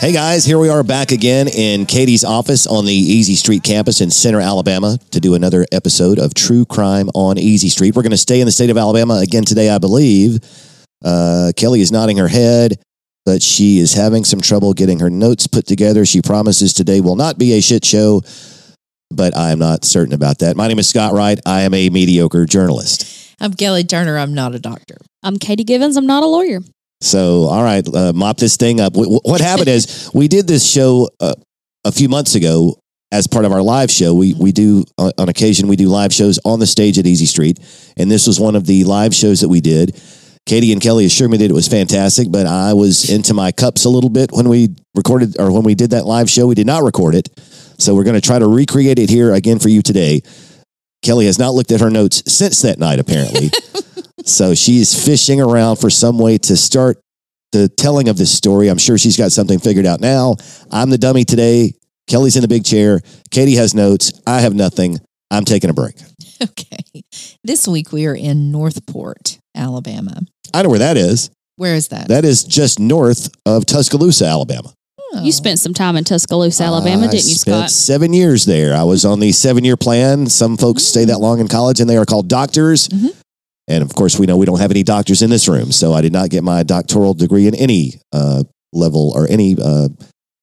Hey guys, here we are back again in Katie's office on the Easy Street campus in Centre, Alabama to do another episode of True Crime on Easy Street. We're going to stay in the state of Alabama again today, I believe. Uh, Kelly is nodding her head, but she is having some trouble getting her notes put together. She promises today will not be a shit show, but I am not certain about that. My name is Scott Wright. I am a mediocre journalist. I'm Kelly Turner. I'm not a doctor. I'm Katie Givens. I'm not a lawyer. So, all right, uh, mop this thing up. W- what happened is we did this show uh, a few months ago as part of our live show. We we do uh, on occasion we do live shows on the stage at Easy Street, and this was one of the live shows that we did. Katie and Kelly assured me that it was fantastic, but I was into my cups a little bit when we recorded or when we did that live show. We did not record it, so we're going to try to recreate it here again for you today. Kelly has not looked at her notes since that night, apparently. so she's fishing around for some way to start the telling of this story. I'm sure she's got something figured out now. I'm the dummy today. Kelly's in the big chair. Katie has notes. I have nothing. I'm taking a break. Okay. This week we are in Northport, Alabama. I know where that is. Where is that? That is just north of Tuscaloosa, Alabama. Oh. You spent some time in Tuscaloosa, Alabama, I didn't you, spent Scott? seven years there. I was on the seven year plan. Some folks stay that long in college and they are called doctors. Mhm. And of course, we know we don't have any doctors in this room. So I did not get my doctoral degree in any uh, level or any, uh,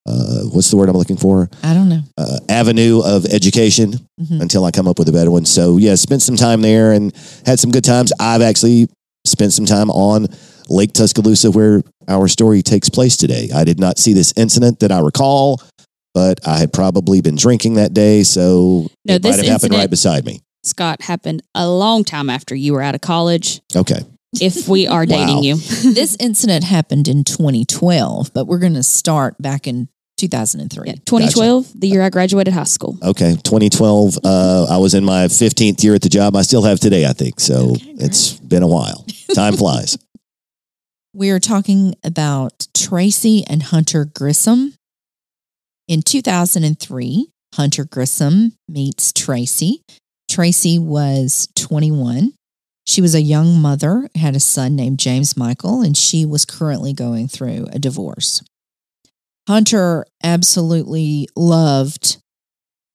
uh, what's the word I'm looking for? I don't know. Uh, avenue of education Mhm. until I come up with a better one. So yeah, spent some time there and had some good times. I've actually spent some time on Lake Tuscaloosa where our story takes place today. I did not see this incident that I recall, but I had probably been drinking that day, so No, it might have happened right beside me. Scott happened a long time after you were out of college. Okay. If we are dating Wow. you, this incident happened in 2012, but we're going to start back in 2003. Yeah, 2012, the year I graduated high school. Okay. 2012, uh, I was in my 15th year at the job I still have today, I think. So Okay, it's been a while. Time flies. We are talking about Tracy and Hunter Grissom. In 2003, Hunter Grissom meets Tracy. Tracy was 21. She was a young mother, had a son named James Michael, and she was currently going through a divorce. Hunter absolutely loved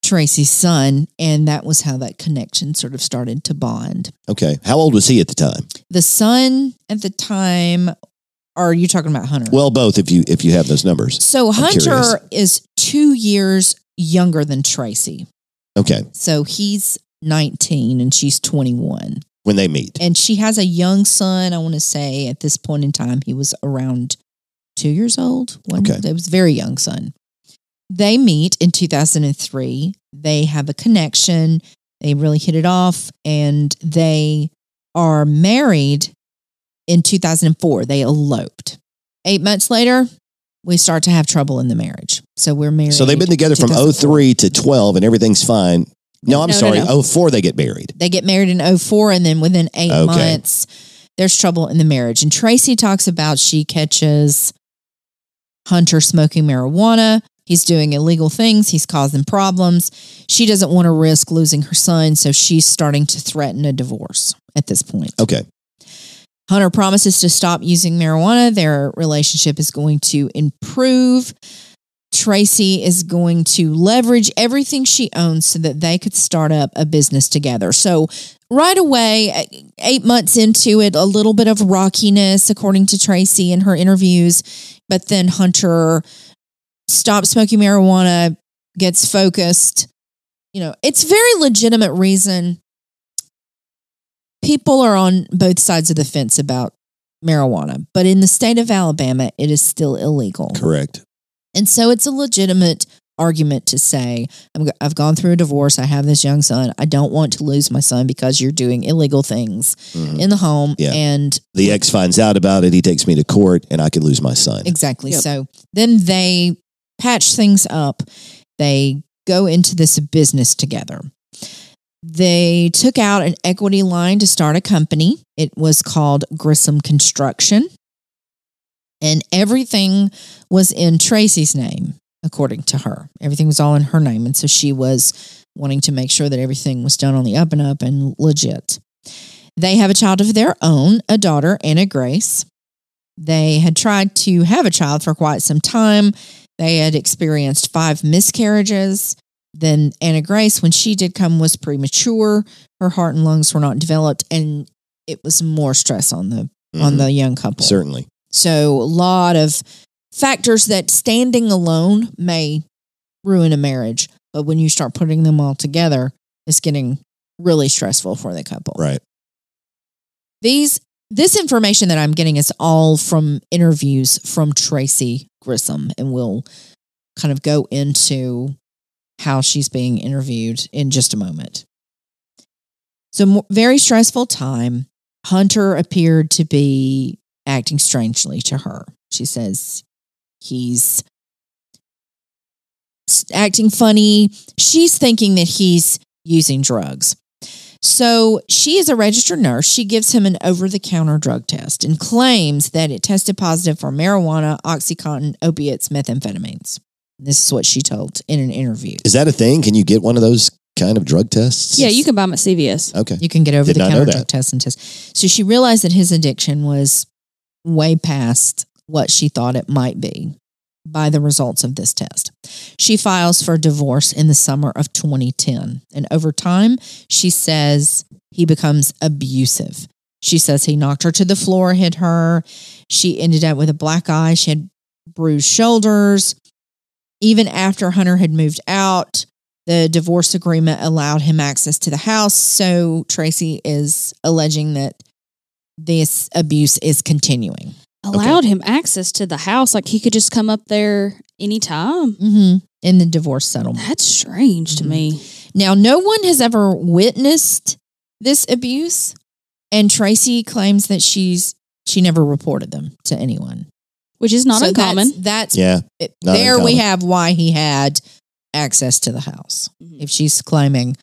Tracy's son, and that was how that connection sort of started to bond. Okay. How old was he at the time? The son at the time, are you talking about Hunter? Well, both if you if you have those numbers. So Hunter curious. is two years younger than Tracy. Okay. So he's 19 and she's 21. When they meet. And she has a young son. I want to say at this point in time, he was around two years old. One, Okay. It was a very young son. They meet in 2003. They have a connection. They really hit it off and they are married in 2004. They eloped. Eight months later, we start to have trouble in the marriage. So we're married. So they've been together from 2004. 03 to 12 and everything's fine. No, I'm No, no, sorry. no. 04 they get married. They get married in 04 and then within eight Okay. months, there's trouble in the marriage. And Tracy talks about she catches Hunter smoking marijuana. He's doing illegal things. He's causing problems. She doesn't want to risk losing her son, so she's starting to threaten a divorce at this point. Okay. Hunter promises to stop using marijuana. Their relationship is going to improve. Tracy is going to leverage everything she owns so that they could start up a business together. So, right away, eight months into it, a little bit of rockiness, according to Tracy in her interviews. But then Hunter stops smoking marijuana, gets focused. You know, it's very legitimate reason. People are on both sides of the fence about marijuana, but in the state of Alabama, it is still illegal. Correct. And so it's a legitimate argument to say, I'm, go- I've gone through a divorce. I have this young son. I don't want to lose my son because you're doing illegal things Mhm. in the home. Yeah. And The ex finds out about it. He takes me to court, and I could lose my son. Exactly. Yep. So then they patch things up. They go into this business together. They took out an equity line to start a company. It was called Grissom Construction. And everything was in Tracy's name, according to her. Everything was all in her name. And so she was wanting to make sure that everything was done on the up and up and legit. They have a child of their own, a daughter, Anna Grace. They had tried to have a child for quite some time. They had experienced five miscarriages. Then Anna Grace, when she did come, was premature. Her heart and lungs were not developed, and it was more stress on the on Mhm. the young couple. Certainly. So a lot of factors that standing alone may ruin a marriage, but when you start putting them all together, it's getting really stressful for the couple Right. these this information that I'm getting is all from interviews from Tracy Grissom, and we'll kind of go into how she's being interviewed in just a moment. So, very stressful time. Hunter appeared to be acting strangely to her. She says he's acting funny. She's thinking that he's using drugs. So she is a registered nurse. She gives him an over the counter drug test and claims that it tested positive for marijuana, Oxycontin, opiates, methamphetamines. This is what she told in an interview. Is that a thing? Can you get one of those kind of drug tests? Yeah, you can buy them at CVS. Okay. You can get over Did the counter drug test and test. So she realized that his addiction was way past what she thought it might be by the results of this test. She files for divorce in the summer of 2010. And over time, she says he becomes abusive. She says he knocked her to the floor, hit her. She ended up with a black eye. She had bruised shoulders. Even after Hunter had moved out, the divorce agreement allowed him access to the house. So Tracy is alleging that this abuse is continuing. Allowed him access to the house. Like he could just come up there anytime. Mm-hmm. In the divorce settlement. That's strange to Mhm. me. Now, no one has ever witnessed this abuse, and Tracy claims that she's she never reported them to anyone. Which is not So uncommon. That's, that's Yeah. it- not there. We have why he had access to the house. Mhm. If she's claiming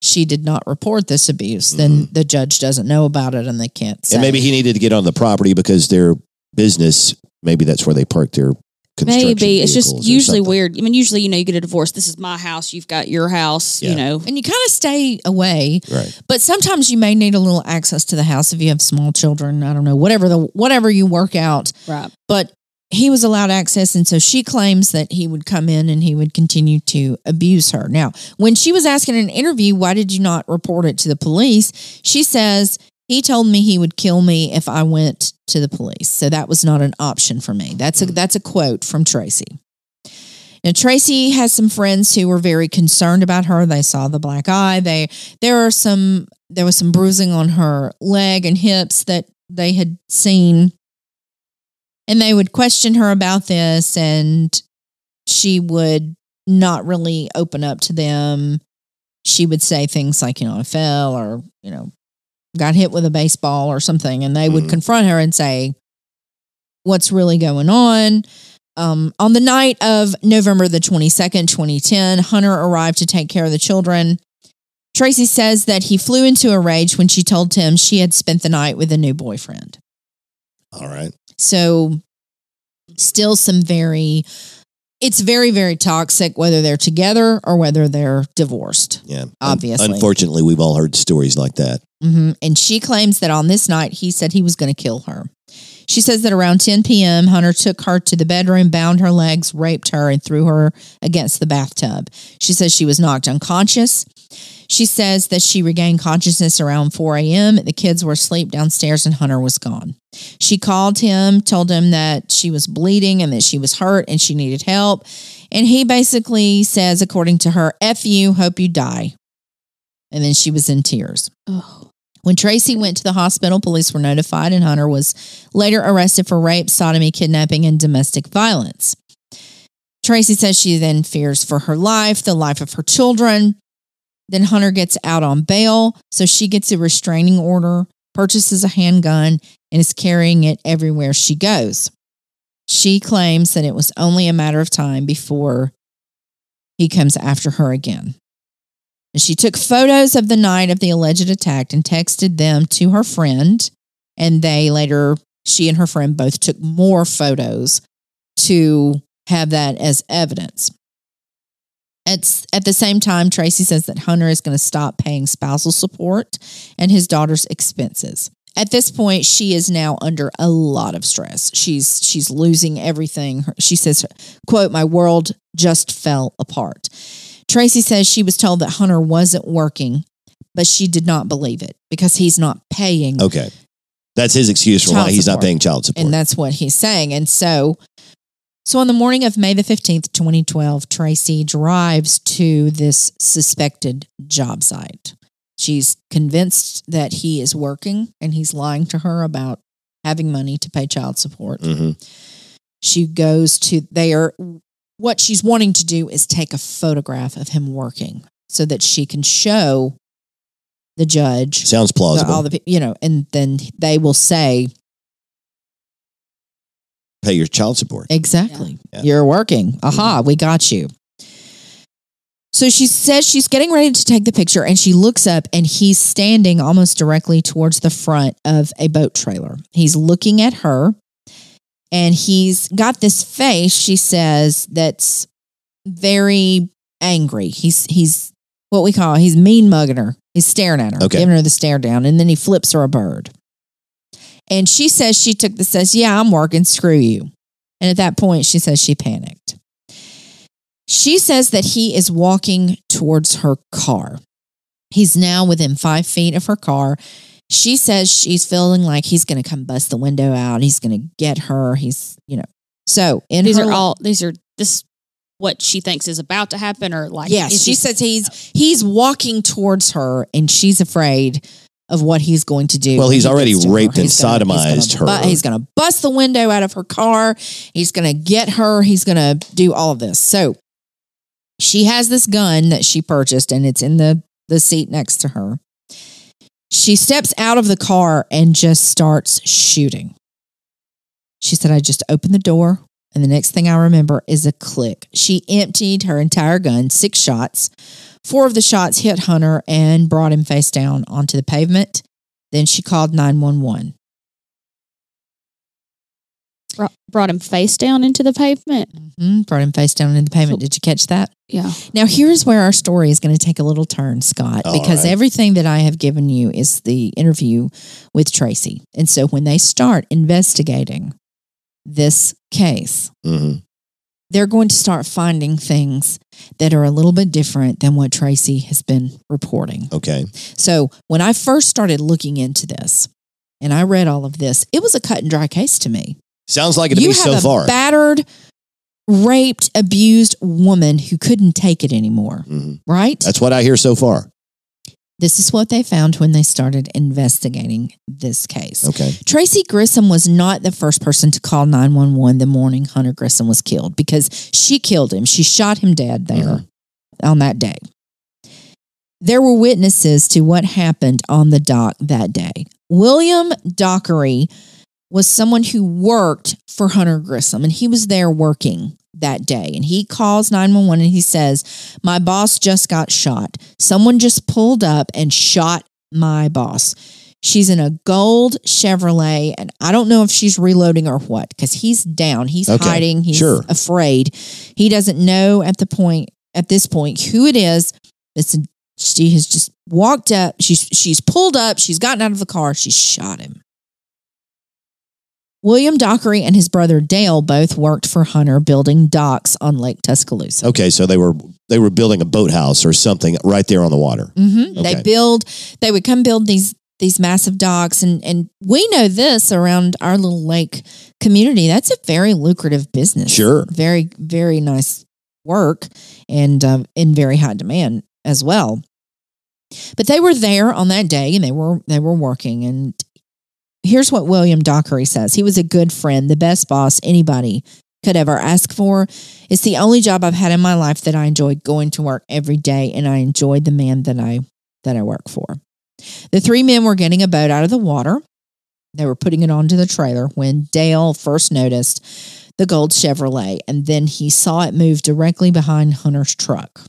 she did not report this abuse, then the judge doesn't know about it, and they can't. Say. Mm-hmm. And maybe he needed to get on the property because their business, maybe that's where they parked their construction Maybe it's just usually weird. I mean, usually you know you get a divorce. This is my house. You've got your house. Yeah. You know, and you kind of stay away. Right. But sometimes you may need a little access to the house if you have small children. I don't know, whatever the whatever you work out. right? But he was allowed access, and so she claims that he would come in and he would continue to abuse her. Now, when she was asking in an interview, why did you not report it to the police? She says he told me he would kill me if I went to the police. So that was not an option for me. That's a mm. that's a quote from Tracy. Now Tracy has some friends who were very concerned about her. They saw the black eye. They there are some there was some bruising on her leg and hips that they had seen. And they would question her about this and she would not really open up to them. She would say things like, you know, I fell or, you know, got hit with a baseball or something and they would Mhm. confront her and say what's really going on. Um, on the night of November the 22nd, 2010, Hunter arrived to take care of the children. Tracy says that he flew into a rage when she told him she had spent the night with a new boyfriend. All right. So, still some very, it's very, very toxic whether they're together or whether they're divorced. Yeah. Un- Obviously. unfortunately, we've all heard stories like that. hmm And she claims that on this night, he said he was going to kill her. She says that around 10 p.m., Hunter took her to the bedroom, bound her legs, raped her, and threw her against the bathtub. She says she was knocked unconscious. She says that she regained consciousness around 4 a.m. The kids were asleep downstairs and Hunter was gone. She called him, told him that she was bleeding and that she was hurt and she needed help. And he basically says, according to her, F you, hope you die. And then she was in tears. Oh, When Tracy went to the hospital, police were notified, and Hunter was later arrested for rape, sodomy, kidnapping, and domestic violence. Tracy says she then fears for her life, the life of her children. Then Hunter gets out on bail. So she gets a restraining order, purchases a handgun, and is carrying it everywhere she goes. She claims that it was only a matter of time before he comes after her again. And she took photos of the night of the alleged attack and texted them to her friend. And they later, she and her friend both took more photos to have that as evidence. It's, at the same time, Tracy says that Hunter is going to stop paying spousal support and his daughter's expenses. At this point, she is now under a lot of stress. She's she's losing everything. She says, "quote My world just fell apart." Tracy says she was told that Hunter wasn't working, but she did not believe it because he's not paying Okay. That's his excuse for why he's not paying child support. and that's what he's saying. And so, so on the morning of May the fifteenth, twenty twelve, Tracy drives to this suspected job site. She's convinced that he is working and he's lying to her about having money to pay child support. hmm She goes to they are what she's wanting to do is take a photograph of him working so that she can show the judge Sounds the- plausible. all the you know, and then they will say Pay your child support. Exactly. Yeah. You're working. Aha, mm-hmm. we got you. So she says she's getting ready to take the picture and she looks up and he's standing almost directly towards the front of a boat trailer. He's looking at her and he's got this face, she says, that's very angry. He's he's what we call he's mean mugging her. He's staring at her, Okay. giving her the stare down, and then he flips her a bird. And she says she took the says, Yeah, I'm working, screw you. And at that point, she says she panicked. She says that he is walking towards her car. He's now within five feet of her car. She says she's feeling like he's going to come bust the window out. He's going to get her. He's, you know. So in These are all. These are this. What she thinks is about to happen, or like, Yes, is she says he's he's walking towards her, and she's afraid of what he's going to do. Well, he's he already her. raped and He's gonna- gonna sodomized her. he's going to bust the window out of her car. He's going to get her. He's going to do all of this. So she has this gun that she purchased, and it's in the the seat next to her. She steps out of the car and just starts shooting. She said, I just opened the door, and the next thing I remember is a click. She emptied her entire gun, six shots. Four of the shots hit Hunter and brought him face down onto the pavement. Then she called 911. brought, brought him face down into the pavement. Mhm, Brought him face down into the pavement. Did you catch that? Yeah, Now, here's where our story is going to take a little turn, Scott, All because right. everything that I have given you is the interview with Tracy. And so when they start investigating this case, hmm they're going to start finding things that are a little bit different than what Tracy has been reporting. Okay. So when I first started looking into this and I read all of this, it was a cut and dry case to me. Sounds like it to you have so a far. battered, raped, abused woman who couldn't take it anymore, Mhm. right? That's what I hear so far. This is what they found when they started investigating this case. Okay. Tracy Grissom was not the first person to call 911 the morning Hunter Grissom was killed because she killed him. She shot him dead there mm-hmm. on that day. There were witnesses to what happened on the dock that day. William Dockery was someone who worked for Hunter Grissom and he was there working that day. And he calls 911 and he says my boss just got shot. Someone just pulled up and shot my boss. She's in a gold chevrolet and i don't know if she's reloading or what because he's down. He's Okay, hiding. He's sure. afraid. He doesn't know at the point at this point who it is. It's she has just walked up. She's she's pulled up. She's gotten out of the car. She shot him William Dockery and his brother Dale both worked for Hunter building docks on Lake Tuscaloosa. Okay. So they were they were building a boathouse or something right there on the water. hmm They build. They would come build these these massive docks, and and we know this around our little lake community. That's a very lucrative business. Sure. very very nice work, and uh, in very high demand as well. But they were there on that day, and they were they were working. And here's what William Dockery says: He was a good friend, the best boss anybody could ever ask for. It's the only job I've had in my life that I enjoy going to work every day and I enjoy the man that I that I work for. The three men were getting a boat out of the water. They were putting it onto the trailer when Dale first noticed the gold Chevrolet and then he saw it move directly behind Hunter's truck.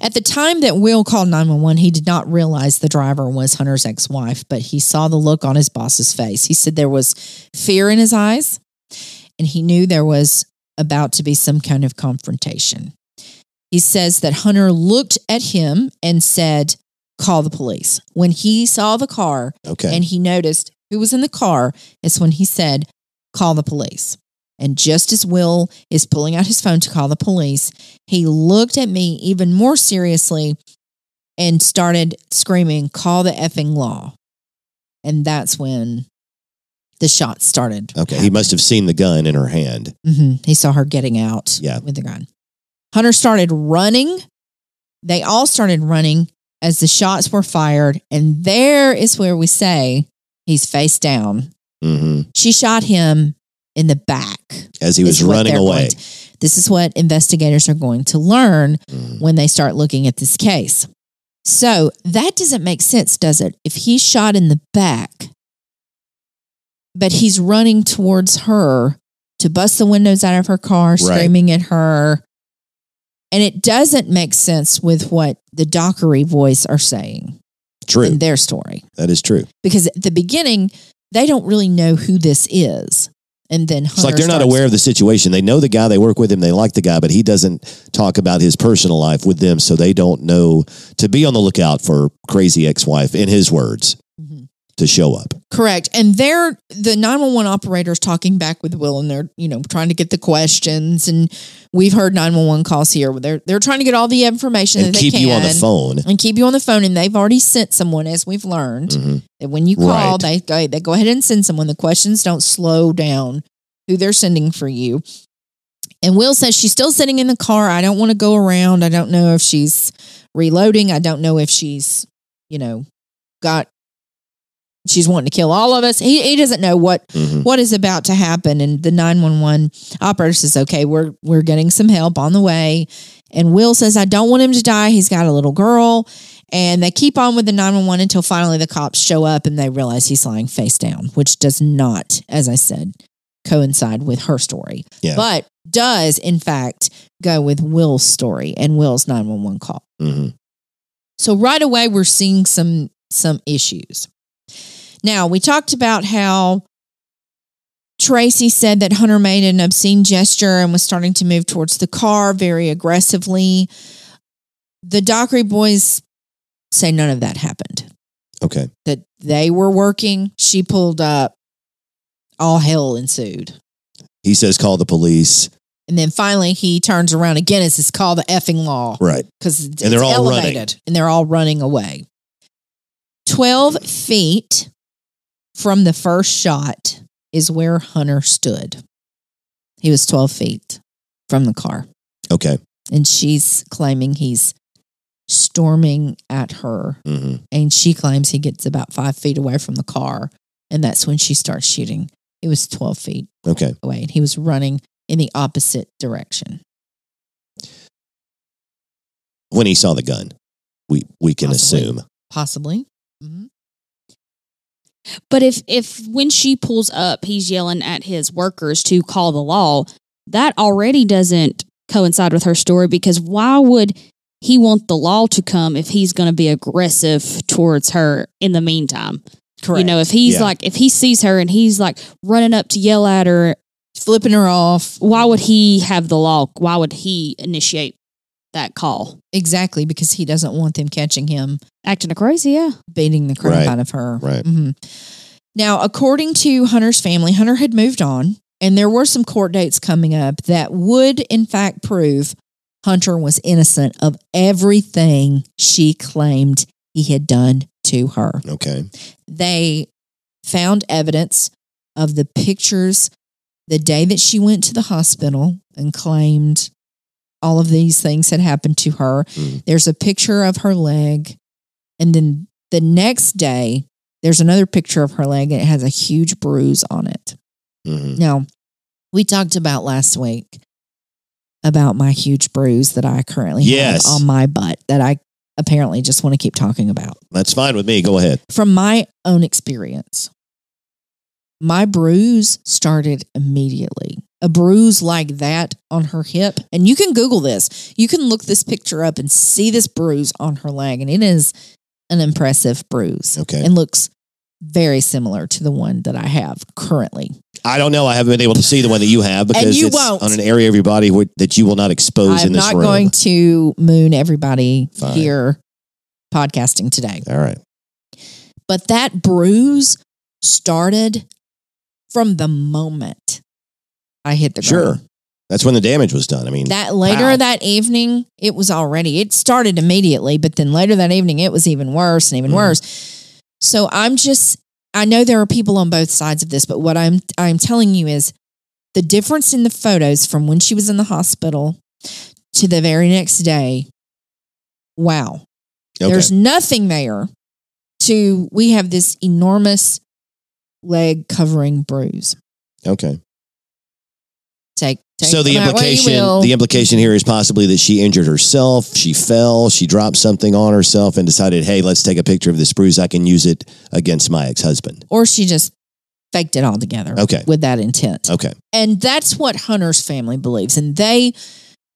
At the time that Will called 911, he did not realize the driver was Hunter's ex wife, but he saw the look on his boss's face. He said there was fear in his eyes, and he knew there was about to be some kind of confrontation. He says that Hunter looked at him and said, Call the police. When he saw the car Okay. and he noticed who was in the car, it's when he said, Call the police. And just as Will is pulling out his phone to call the police, he looked at me even more seriously and started screaming, Call the effing law. And that's when the shots started. okay. He must have seen the gun in her hand. hmm He saw her getting out Yeah. with the gun. Hunter started running. They all started running as the shots were fired. And there is where we say he's face down. hmm She shot him in the back. As he was running away. to- this is what investigators are going to learn Mhm. when they start looking at this case. So that doesn't make sense, does it? If he's shot in the back, but he's running towards her to bust the windows out of her car, screaming at her. And it doesn't make sense with what the Dockery voice are saying True. in their story. That is true. Because at the beginning, they don't really know who this is. And then It's like they're not aware of the situation. They know the guy, they work with him, they like the guy, but he doesn't talk about his personal life with them, so they don't know to be on the lookout for crazy ex-wife, in his words. To show up. Correct. And they're the 911 operators talking back with Will and they're, you know, trying to get the questions. And we've heard 911 calls here where they're they're trying to get all the information And that keep they can you on the phone. and keep you on the phone. And they've already sent someone, as we've learned, Mhm. that when you call, Right. they go they go ahead and send someone. The questions don't slow down who they're sending for you. And Will says she's still sitting in the car. I don't want to go around. I don't know if she's reloading. I don't know if she's, you know, got she's wanting to kill all of us. He he doesn't know what Mhm. what is about to happen. And the 911 operator says, okay, we're, we're getting some help on the way. And Will says, I don't want him to die. He's got a little girl. And they keep on with the 911 until finally the cops show up and they realize he's lying face down, which does not, as I said, coincide with her story, Yeah. but does in fact go with Will's story and Will's 911 call. Mhm. So right away we're seeing some some issues. Now, we talked about how Tracy said that Hunter made an obscene gesture and was starting to move towards the car very aggressively. The Dockery boys say none of that happened. Okay. That they were working, she pulled up, all hell ensued. He says call the police. And then finally he turns around again and says, call the effing law. Right. because And they're all elevated and they're all running away. 12 feet from the first shot is where Hunter stood. He was 12 feet from the car. Okay. And she's claiming he's storming at her. hmm And she claims he gets about five feet away from the car. And that's when she starts shooting. It was 12 feet Okay. away and he was running in the opposite direction. When he saw the gun, we we can Possibly. assume. Possibly. But if if when she pulls up, he's yelling at his workers to call the law, that already doesn't coincide with her story because why would he want the law to come if he's going to be aggressive towards her in the meantime? Correct. You know, if he's Yeah. like if he sees her and he's like running up to yell at her, flipping her off. why would he have the law? Why would he initiate that call? Exactly, because he doesn't want them catching him Acting a crazy, yeah. beating the crap Right. out of her. Right. Mhm. Now, according to Hunter's family, Hunter had moved on, and there were some court dates coming up that would, in fact, prove Hunter was innocent of everything she claimed he had done to her. Okay. They found evidence of the pictures the day that she went to the hospital and claimed all of these things had happened to her. Mm. There's a picture of her leg. And then the next day, there's another picture of her leg and it has a huge bruise on it. hmm Now, We talked about last week about my huge bruise that I currently Yes. have on my butt that I apparently just want to keep talking about. That's fine with me. Go ahead. From my own experience, my bruise started immediately. A bruise like that on her hip. And you can Google this. You can look this picture up and see this bruise on her leg. And it is an impressive bruise Okay. and looks very similar to the one that I have currently. I don't know. I haven't been able to see the one that you have because you it's won't. on an area of your body where, that you will not expose I'm in this not room. going to moon everybody Fine. here podcasting today. All right. But that bruise started from the moment I hit the ground. Sure. That's when the damage was done. I mean, That later Wow. that evening, it was already, it started immediately, but then later that evening, it was even worse and even Mhm. worse. So I'm just, I know there are people on both sides of this, but what I'm, I'm telling you is the difference in the photos from when she was in the hospital to the very next day. Wow. okay. There's nothing there to, we have this enormous leg covering bruise. okay. Take, take So the that way you implication, the implication here is possibly that she injured herself. She fell. She dropped something on herself and decided, "Hey, let's take a picture of this bruise. I can use it against my ex-husband." or she just faked it all together Okay. with that intent. Okay. And that's what Hunter's family believes. And they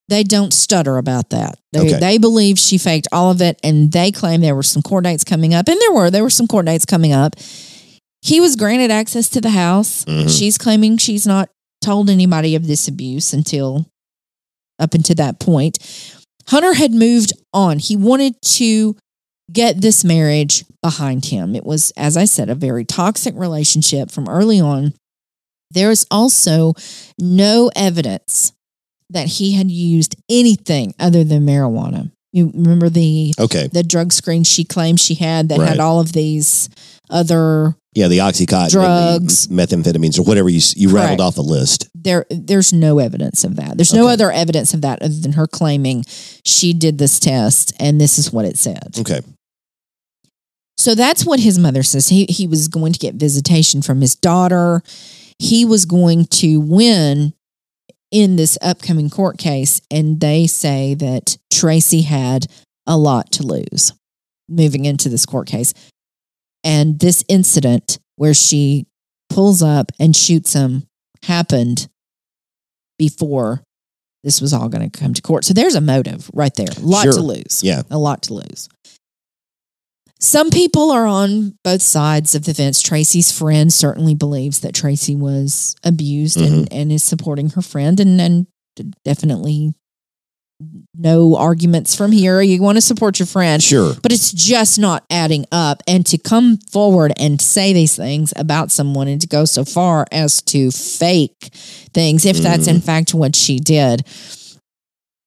they don't stutter about that. They Okay. they believe she faked all of it and they claim there were some court dates coming up. And there were, there were some court dates coming up. He was granted access to the house. Mhm. She's claiming she's not told anybody of this abuse until up until that point. Hunter had moved on. He wanted to get this marriage behind him. It was, as I said, a very toxic relationship from early on. There is also no evidence that he had used anything other than marijuana. You remember the Okay. the drug screen she claimed she had that Right. had all of these other Yeah, the oxycontin, Drugs. the methamphetamines, or whatever you you rattled Correct. off a list. there there's no evidence of that. There's no other evidence of that other than her claiming she did this test and this is what it said. Okay. So that's what his mother says. He he was going to get visitation from his daughter. He was going to win in this upcoming court case and they say that Tracy had a lot to lose moving into this court case. And this incident where she pulls up and shoots him happened before this was all going to come to court. So there's a motive right there. A lot Sure. to lose. Yeah. A lot to lose. Some people are on both sides of the fence. Tracy's friend certainly believes that Tracy was abused and, and is supporting her friend, and, and definitely no arguments from here. You want to support your friend, Sure. but it's just not adding up. And to come forward and say these things about someone and to go so far as to fake things, if that's Mm-hmm. in fact what she did,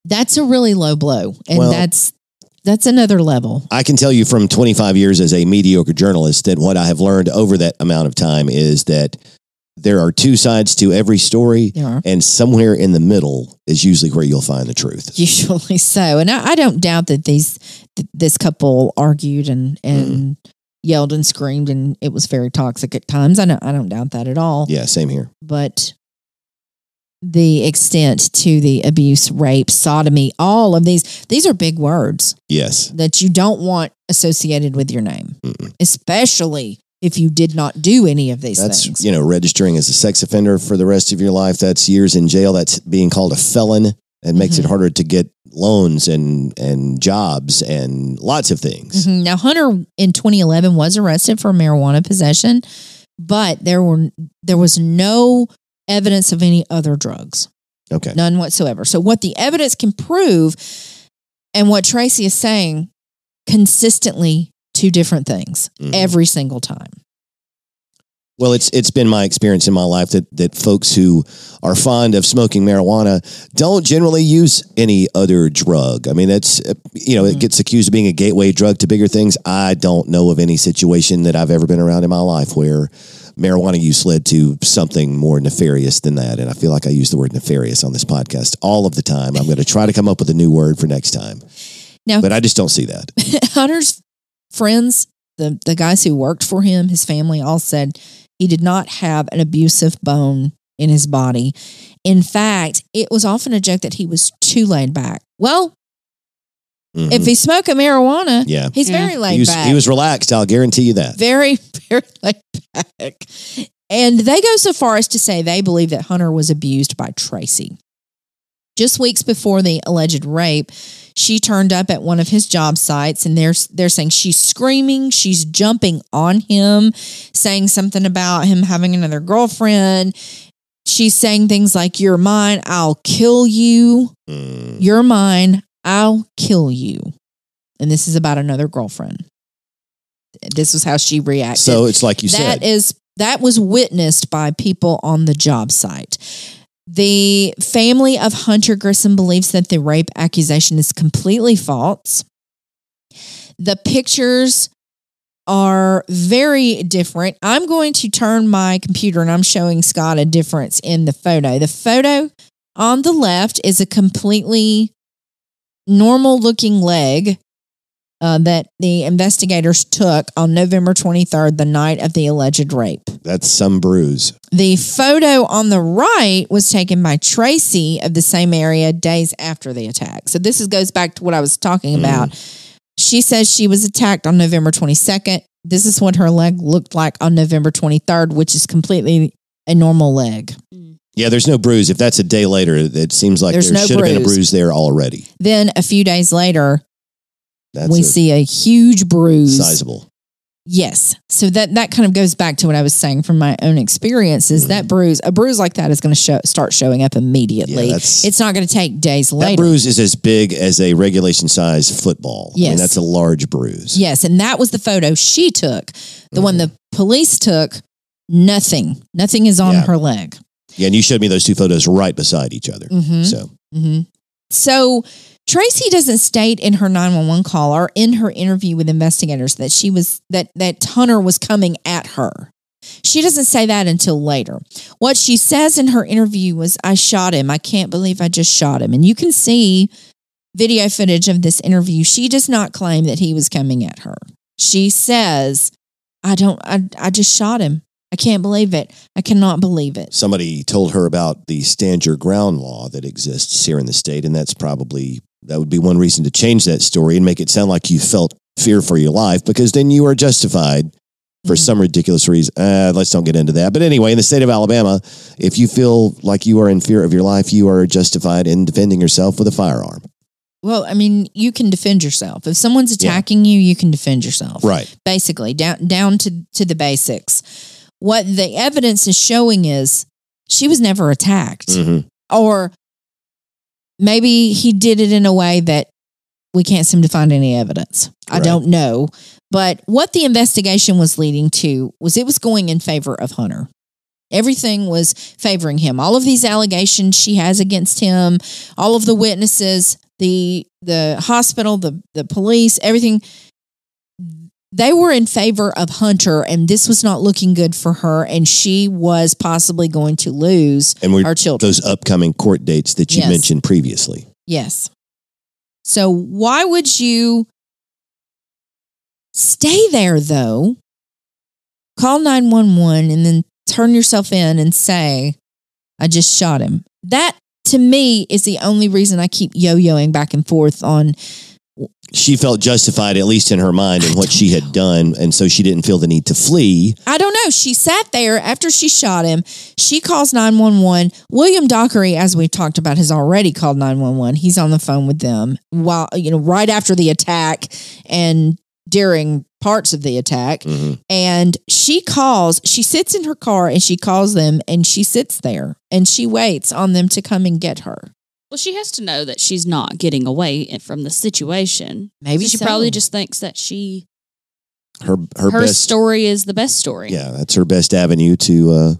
that's a really low blow. And Well- that's that's another level. I can tell you from 25 years as a mediocre journalist that what I have learned over that amount of time is that there are two sides to every story, and somewhere in the middle is usually where you'll find the truth. Usually so. And I, I don't doubt that these th- this couple argued and and mm-hmm. yelled and screamed and it was very toxic at times. I don't I don't doubt that at all. Yeah, same here. But the extent to the abuse, rape, sodomy, all of these these are big words Yes. that you don't want associated with your name, Mm-mm. especially if you did not do any of these That's, things. you know, registering as a sex offender for the rest of your life. That's years in jail. That's being called a felon. It makes it Mhm. harder to get loans and, and jobs and lots of things. Mhm. Now Hunter in 2011 was arrested for marijuana possession, but there were there was no evidence of any other drugs. Okay. None whatsoever. So what the evidence can prove and what Tracy is saying consistently two different things Mhm. every single time. Well, it's it's been my experience in my life that that folks who are fond of smoking marijuana don't generally use any other drug. I mean, that's uh, you know, Mhm. it gets accused of being a gateway drug to bigger things. I don't know of any situation that I've ever been around in my life where marijuana use led to something more nefarious than that. And I feel like I use the word nefarious on this podcast all of the time. I'm going to try to come up with a new word for next time. Now- but I just don't see that. Hunter's friends, the the guys who worked for him, his family all said he did not have an abusive bone in his body. In fact, it was often a joke that he was too laid back. Well, Mhm. if he's smoking marijuana, yeah, he's Yeah. very laid he was, back. he was relaxed. I'll guarantee you that. very, very laid back. And they go so far as to say they believe that Hunter was abused by Tracy. Just weeks before the alleged rape, she turned up at one of his job sites and they're they're saying she's screaming, she's jumping on him, saying something about him having another girlfriend. She's saying things like, You're mine, I'll kill you. Mm. You're mine, I'll kill you. And this is about another girlfriend. This was how she reacted. So it's like you That said. is that was witnessed by people on the job site. The family of Hunter Grissom believes that the rape accusation is completely false. The pictures are very different. I'm going to turn my computer and I'm showing Scott a difference in the photo. The photo on the left is a completely normal looking leg uh, that the investigators took on November 23rd, the night of the alleged rape. That's some bruise. The photo on the right was taken by Tracy of the same area days after the attack. So this is, goes back to what I was talking about. She says she was attacked on November 22nd. This is what her leg looked like on November 23rd, which is completely a normal leg. Yeah, there's no bruise. If that's a day later, it seems like There's there no should have been a bruise. bruise there already. Then a few days later, That's we a see a huge bruise. sizable. Yes. So that that kind of goes back to what I was saying from my own experiences. That bruise, a bruise like that is going to show, start showing up immediately. Mm-hmm. Yeah, it's not going to take days That later. bruise is as big as a regulation size football. I mean, that's a large bruise. Yes, and that was the photo she took. The one the police took, nothing. Nothing is on Yeah. her leg. Yeah, and you showed me those two photos right beside each other. Mhm. So hmm So Tracy doesn't state in her 911 call or in her interview with investigators that she was that that Hunter was coming at her. She doesn't say that until later. What she says in her interview was I shot him. I can't believe I just shot him. And you can see video footage of this interview. She does not claim that he was coming at her. She says, I don't I I just shot him. I can't believe it. I cannot believe it. somebody told her about the stand your ground law that exists here in the state, and that's probably that would be one reason to change that story and make it sound like you felt fear for your life because then you are justified for Mhm. some ridiculous reason. Uh, let's don't get into that. But anyway, in the state of Alabama, if you feel like you are in fear of your life, you are justified in defending yourself with a firearm. Well, I mean, you can defend yourself. If someone's Yeah. attacking you, you can defend yourself. Right. Basically, down down to to the basics. What the evidence is showing is she was never attacked. Mhm. Or maybe he did it in a way that we can't seem to find any evidence. I don't know. But what the investigation was leading to was it was going in favor of Hunter. Everything was favoring him. All of these allegations she has against him, all of the witnesses, the the hospital, the the police, everything they were in favor of Hunter and this was not looking good for her and she was possibly going to lose And we're our children. those upcoming court dates that you Yes. mentioned previously. Yes. So why would you stay there though? Call 911 and then turn yourself in and say, I just shot him. That to me is the only reason I keep yo yoing back and forth on She felt justified, at least in her mind, in what she had done, and so she didn't feel the need to flee. I don't know. She sat there after she shot him. She calls 911. William Dockery, as we've talked about, has already called 911. He's on the phone with them while, you know, right after the attack and during parts of the attack. Mhm. And she calls, she sits in her car and she calls them and she sits there and she waits on them to come and get her. Well, she has to know that she's not getting away from the situation. Maybe So she so. probably just thinks that she Her her, her, best story is the best story. Yeah, that's her best avenue to uh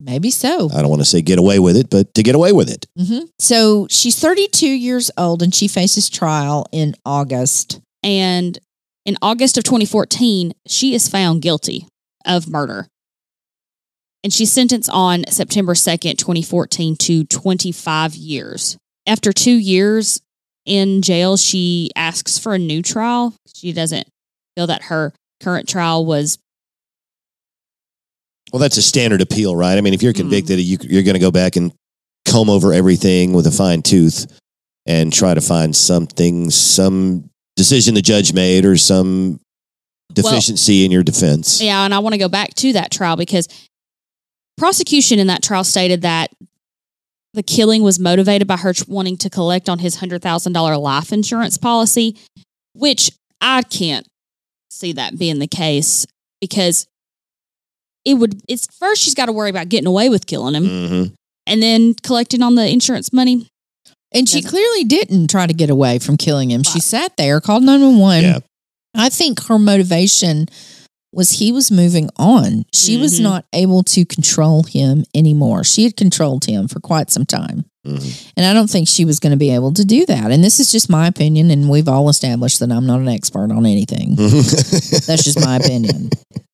Maybe so. I don't want to say get away with it, but to get away with it. hmm So she's 32 years old and she faces trial in August. And in August of 2014, she is found guilty of murder. And she's sentenced on September 2nd, 2014 to 25 years. After two years in jail, she asks for a new trial. She doesn't feel that her current trial was Well, that's a standard appeal, right? I mean, if you're Mm. convicted, you, you're going to go back and comb over everything with a fine tooth and try to find something, some decision the judge made or some deficiency in your defense. Yeah, and I want to go back to that trial because prosecution in that trial stated that the killing was motivated by her wanting to collect on his $100,000 life insurance policy, which I can't see that being the case because it would it's first she's got to worry about getting away with killing him Mhm. and then collecting on the insurance money. And she Doesn't- clearly didn't try to get away from killing him. She sat there, called 911. Yeah. I think her motivation was he was moving on. She was Mhm. not able to control him anymore. She had controlled him for quite some time. Mhm. And I don't think she was going to be able to do that. And this is just my opinion. And we've all established that I'm not an expert on anything. That's just my opinion.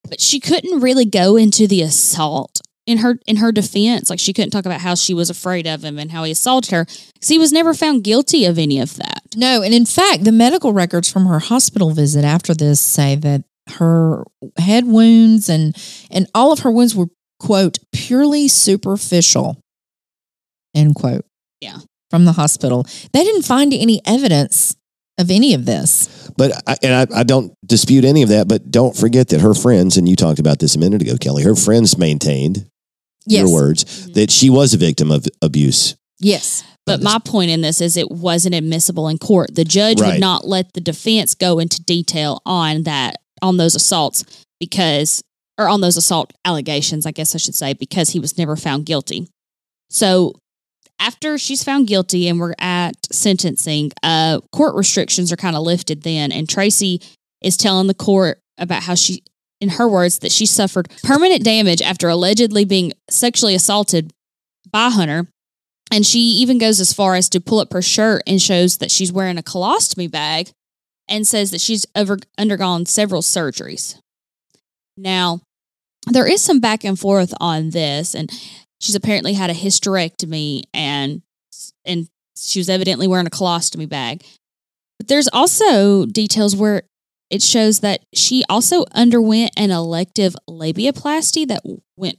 But she couldn't really go into the assault in her in her defense. Like she couldn't talk about how she was afraid of him and how he assaulted her because he was never found guilty of any of that. No, and in fact, the medical records from her hospital visit after this say that her head wounds and and all of her wounds were quote purely superficial. End quote. Yeah. From the hospital. They didn't find any evidence of any of this. But I, and I, I don't dispute any of that. But don't forget that her friends, and you talked about this a minute ago, Kelly. Her friends maintained Yes. your words Mhm. that she was a victim of abuse. Yes. But my point in this is it wasn't admissible in court. The judge Right. would not let the defense go into detail on that on those assaults because or on those assault allegations, I guess I should say, because he was never found guilty. So after she's found guilty and we're at sentencing, uh, court restrictions are kind of lifted then, and Tracey is telling the court about how she, in her words, that she suffered permanent damage after allegedly being sexually assaulted by Hunter. And she even goes as far as to pull up her shirt and shows that she's wearing a colostomy bag and says that she's over, undergone several surgeries. Now, there is some back and forth on this, and she's apparently had a hysterectomy and and she was evidently wearing a colostomy bag. But there's also details where it shows that she also underwent an elective labiaplasty that went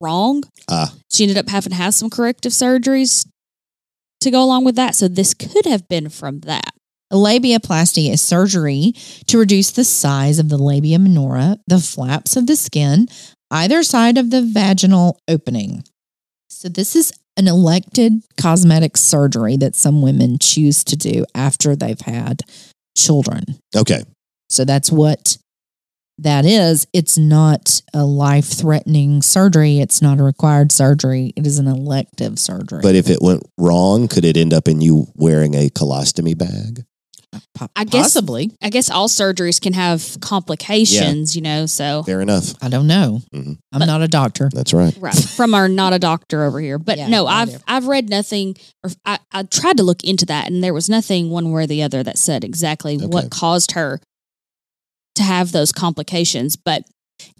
wrong. Ah. She ended up having to have some corrective surgeries to go along with that. So this could have been from that. A labiaplasty is surgery to reduce the size of the labia minora, the flaps of the skin, either side of the vaginal opening. So, this is an elected cosmetic surgery that some women choose to do after they've had children. Okay. So, that's what that is. It's not a life threatening surgery, it's not a required surgery, it is an elective surgery. But if it went wrong, could it end up in you wearing a colostomy bag? Po- I guess- possibly. I guess all surgeries can have complications, you know, so Fair enough. I don't know. Mhm. I'm But- not a doctor. That's right. right from our not a doctor over here. But Yeah, no, right I've there. I've read nothing or I, I tried to look into that and there was nothing one way or the other that said exactly Okay. what caused her to have those complications. But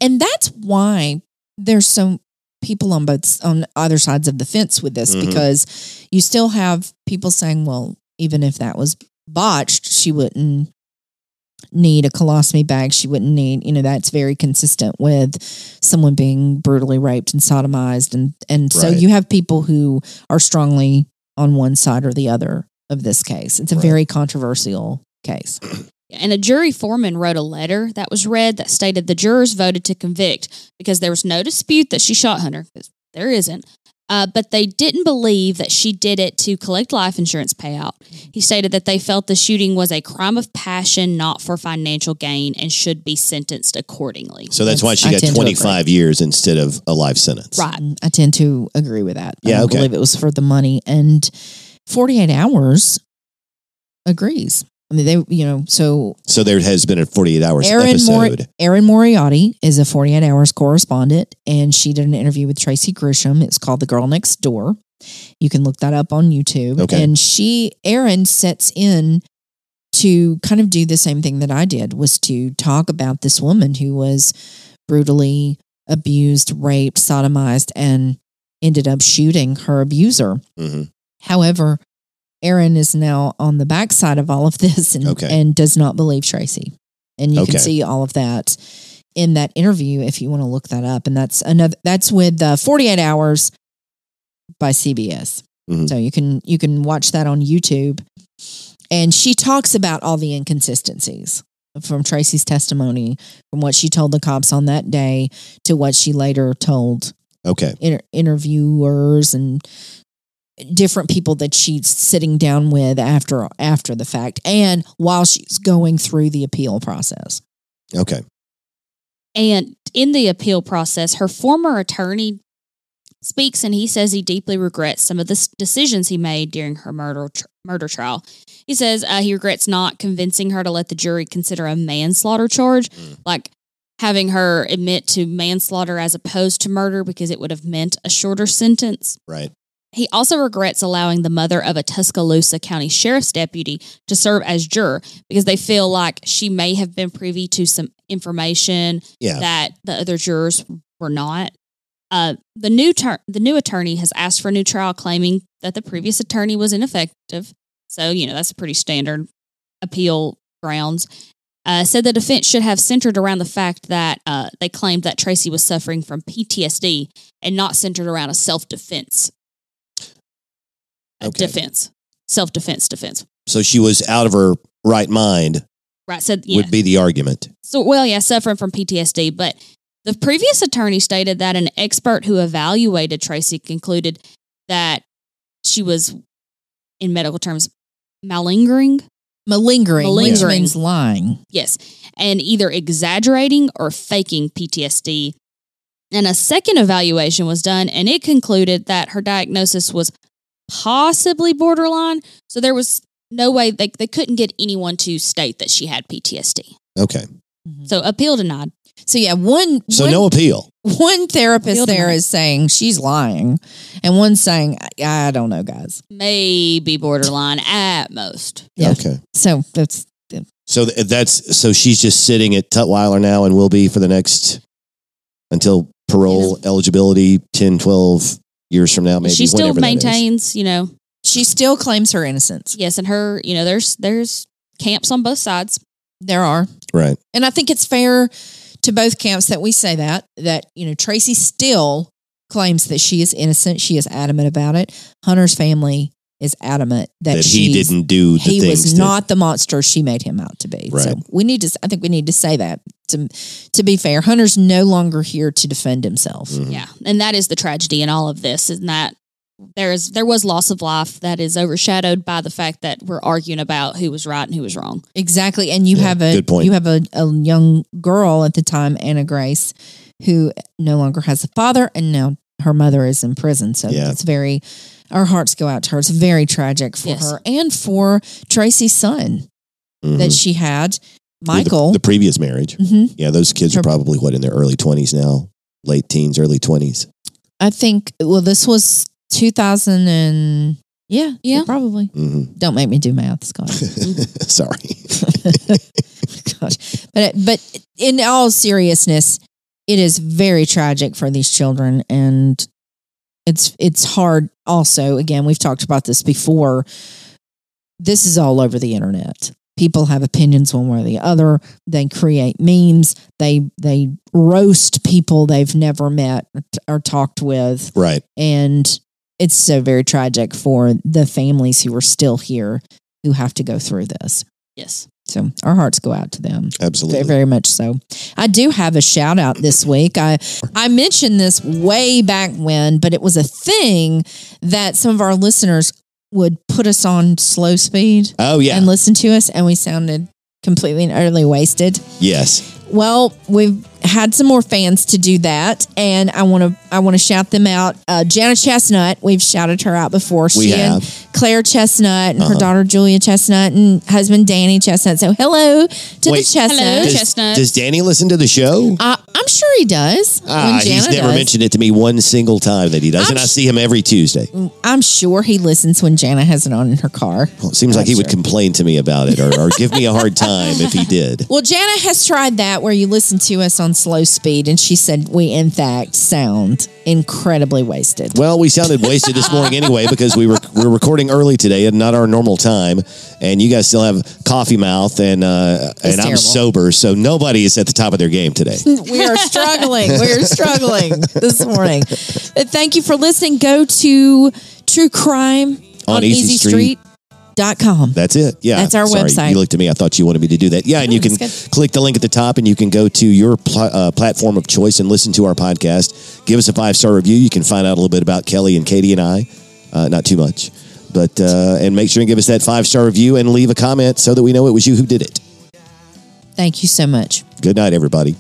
And that's why there's so people on both on either sides of the fence with this Mhm. because you still have people saying, well, even if that was botched, she wouldn't need a colostomy bag. She wouldn't need, you know, that's very consistent with someone being brutally raped and sodomized. And, and so you have people who are strongly on one side or the other of this case. It's a Right. very controversial case. and a jury foreman wrote a letter that was read that stated the jurors voted to convict because there was no dispute that she shot Hunter because there isn't. Uh, but they didn't believe that she did it to collect life insurance payout. He stated that they felt the shooting was a crime of passion, not for financial gain, and should be sentenced accordingly. So that's, That's- why she I got tend to agree. 25 years instead of a life sentence. Right. Mm, I tend to agree with that. Yeah, I okay. believe it was for the money. And 48 hours agrees. I mean, they, you know, so So there has been a 48 hours Mori- episode. Erin Moriarty is a 48 hours correspondent, and she did an interview with Tracey Grissom. It's called The Girl Next Door. You can look that up on YouTube. Okay. And she, Erin, sets in to kind of do the same thing that I did was to talk about this woman who was brutally abused, raped, sodomized, and ended up shooting her abuser. hmm However, Erin is now on the backside of all of this and, Okay. and does not believe Tracey. And you Okay. can see all of that in that interview if you want to look that up. And that's another that's with uh, 48 Hours by CBS. Mhm. So you can you can watch that on YouTube. And she talks about all the inconsistencies from Tracey's testimony, from what she told the cops on that day to what she later told Okay. inter- interviewers and different people that she's sitting down with after after the fact and while she's going through the appeal process. Okay. And in the appeal process, her former attorney speaks and he says he deeply regrets some of the decisions he made during her murder tr- murder trial. He says uh, he regrets not convincing her to let the jury consider a manslaughter charge, like having her admit to manslaughter as opposed to murder because it would have meant a shorter sentence. Right. He also regrets allowing the mother of a Tuscaloosa County Sheriff's deputy to serve as juror because they feel like she may have been privy to some information Yeah. that the other jurors were not. Uh, the new ter- the new attorney has asked for a new trial, claiming that the previous attorney was ineffective. So you know that's a pretty standard appeal grounds. Uh, said the defense should have centered around the fact that uh, they claimed that Tracey was suffering from PTSD and not centered around a self defense. Okay. Defense, self defense, defense. So she was out of her right mind Right. Said yeah. would be the argument. So, well, yeah, suffering from PTSD. But the previous attorney stated that an expert who evaluated Tracey concluded that she was, in medical terms, malingering. Malingering, which Malingering. means lying. Yes. And either exaggerating or faking PTSD. And a second evaluation was done, and it concluded that her diagnosis was possibly borderline. So there was no way they, they couldn't get anyone to state that she had PTSD. Okay. Mm-hmm. So appeal denied. So yeah, one So one, no appeal. one therapist Appeal there denied. is saying she's lying, and one's saying I, I don't know, guys. maybe borderline at most. Yeah. Okay. So that's So that's so she's just sitting at Tutwiler now and will be for the next until parole eligibility 10, 12 years from now, maybe. she still whenever that is. maintains, you know, she still claims her innocence. yes, and her, you know, there's there's camps on both sides. There are, Right. and I think it's fair to both camps that we say that that you know Tracey still claims that she is innocent. She is adamant about it. Hunter's family is adamant that, That, he didn't do the he things was that- not the monster she made him out to be. So Right. we need to. I think we need to say that to to be fair. Hunter's no longer here to defend himself. Mhm. Yeah, and that is the tragedy in all of this, is that there is there was loss of life that is overshadowed by the fact that we're arguing about who was right and who was wrong. Exactly, and you Yeah, have a good point. you have a, a young girl at the time, Anna Grace, who no longer has a father, and now her mother is in prison. So Yeah. it's very. Our hearts go out to her. It's very tragic for Yes. her and for Tracey's son Mhm. that she had, The- Michael. The, previous marriage. Mhm. Yeah, those kids Her- are probably what in their early 20s now, late teens, early 20s. I think. Well, this was 2000 and yeah, Yeah. probably. hmm Don't make me do math, Scott. Sorry. Gosh, but but in all seriousness, it is very tragic for these children, and it's it's hard. Also, again, we've talked about this before. This is all over the internet. People have opinions one way or the other. They create memes. They they roast people they've never met or, or talked with, Right. and it's so very tragic for the families who are still here who have to go through this. Yes. So our hearts go out to them. Absolutely. Very, very much so. I do have a shout out this week. I I mentioned this way back when, but it was a thing that some of our listeners would put us on slow speed oh, yeah. and listen to us, and we sounded completely and utterly wasted. yes. Well, we've had some more fans to do that, and I want to I want to shout them out. Uh, Jana Chestnut, we've shouted her out before. We She and have. Claire Chestnut and her Uh-huh. daughter Julia Chestnut and husband Danny Chestnut. So hello to Wait. the Chestnuts. Hello, Does, Chestnuts. does Danny listen to the show? Uh, I'm sure he does. Ah, he's never does. mentioned it to me one single time that he does, I'm and I see him every Tuesday. I'm sure he listens when Jana has it on in her car. Well, it seems like he would complain to me about it or, or give me a hard time if he did. Well, Jana has tried that where you listen to us on on slow speed, and she said we in fact sound incredibly wasted. Well, we sounded wasted this morning anyway because we were we were recording early today and not our normal time, and you guys still have coffee mouth and uh, and I'm sober, so nobody is at the top of their game today. we are struggling. We are struggling this morning. But thank you for listening. Go to True Crime On on, Easy Street. That's it. Yeah, That's our Sorry, website. You looked at me. I thought you wanted me to do that. Yeah, and No, you can click the link at the top, and you can go to your pl- uh, platform of choice and listen to our podcast. Give us a five star review. You can find out a little bit about Kelly and Katie and I. Uh, not too much, but uh, and make sure and give us that five star review and leave a comment so that we know it was you who did it. Thank you so much. Good night, everybody.